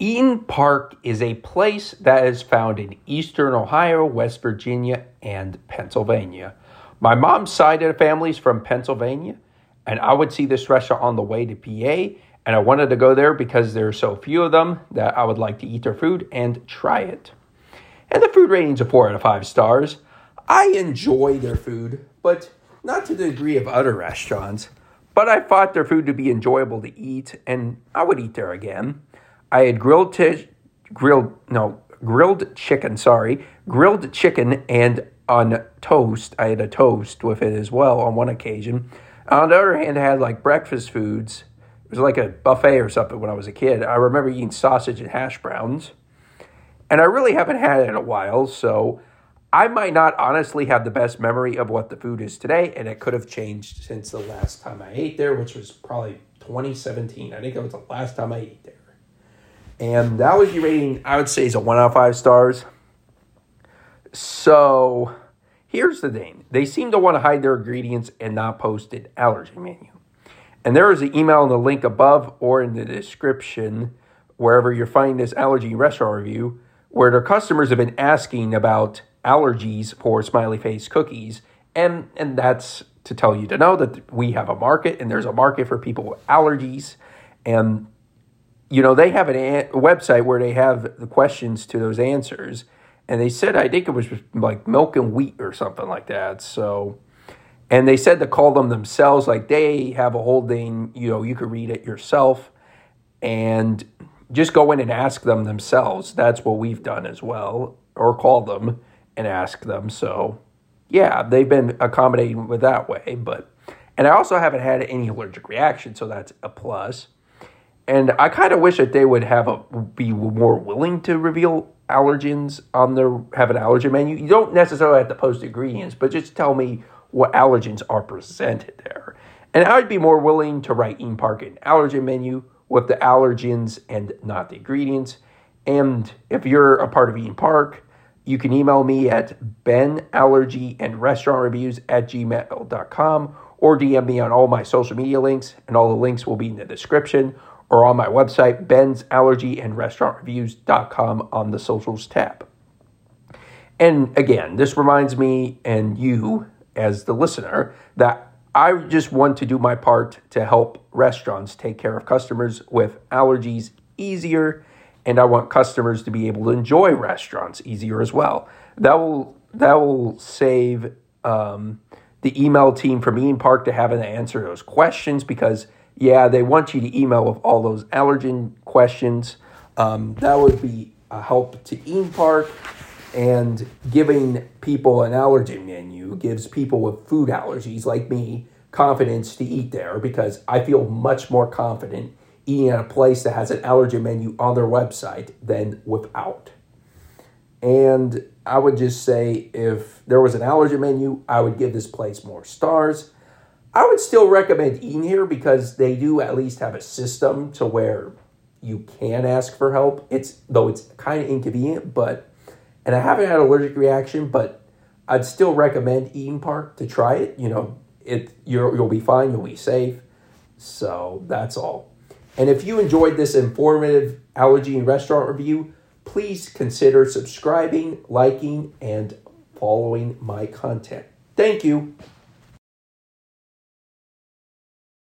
Eat'n Park is a place that is found in eastern Ohio, West Virginia, and Pennsylvania. My mom's side of the family is from Pennsylvania, and I would see this restaurant on the way to PA, and I wanted to go there because there are so few of them that I would like to eat their food and try it. And the food rating's a 4 out of 5 stars. I enjoy their food, but not to the degree of other restaurants. But I thought their food to be enjoyable to eat, and I would eat there again. I had grilled t- grilled no grilled chicken. Sorry, grilled chicken and on toast. I had a toast with it as well on one occasion. On the other hand, I had like breakfast foods. It was like a buffet or something when I was a kid. I remember eating sausage and hash browns, and I really haven't had it in a while. So I might not honestly have the best memory of what the food is today, and it could have changed since the last time I ate there, which was probably 2017. I think it was the last time I ate there. And that was your rating, I would say, is a one out of five stars. So here's the thing they seem to want to hide their ingredients and not post an allergy menu. And there is an email in the link above or in the description, wherever you're finding this allergy restaurant review, where their customers have been asking about allergies for smiley face cookies. And, and that's to tell you to know that we have a market and there's a market for people with allergies. And you know, they have an a website where they have the questions to those answers. And they said, I think it was like milk and wheat or something like that. So, and they said to call them themselves, like they have a holding, you know, you could read it yourself and just go in and ask them themselves. That's what we've done as well, or call them and ask them. So, yeah, they've been accommodating with that way. But, and I also haven't had any allergic reaction, so that's a plus. And I kind of wish that they would have a be more willing to reveal allergens on their have an allergen menu. You don't necessarily have to post ingredients, but just tell me what allergens are presented there. And I would be more willing to write Eat'n Park an allergen menu with the allergens and not the ingredients. And if you're a part of Eat'n Park, you can email me at benallergy and restaurant reviews at gmail.com or DM me on all my social media links, and all the links will be in the description or on my website, Ben's Allergy and Restaurant Reviews.com on the socials tab. And again, this reminds me and you, as the listener, that I just want to do my part to help restaurants take care of customers with allergies easier, and I want customers to be able to enjoy restaurants easier as well. That will that will save um, the email team from Eat'n Park to having to answer those questions because yeah, they want you to email with all those allergen questions. Um, that would be a help to Eat'n Park. And giving people an allergen menu gives people with food allergies like me confidence to eat there because I feel much more confident eating at a place that has an allergen menu on their website than without. And I would just say if there was an allergen menu, I would give this place more stars. I would still recommend eating here because they do at least have a system to where you can ask for help. It's though it's kind of inconvenient, but and I haven't had allergic reaction, but I'd still recommend Eat'n Park to try it. You know, it you're, you'll be fine, you'll be safe. So that's all. And if you enjoyed this informative allergy and restaurant review, please consider subscribing, liking, and following my content. Thank you.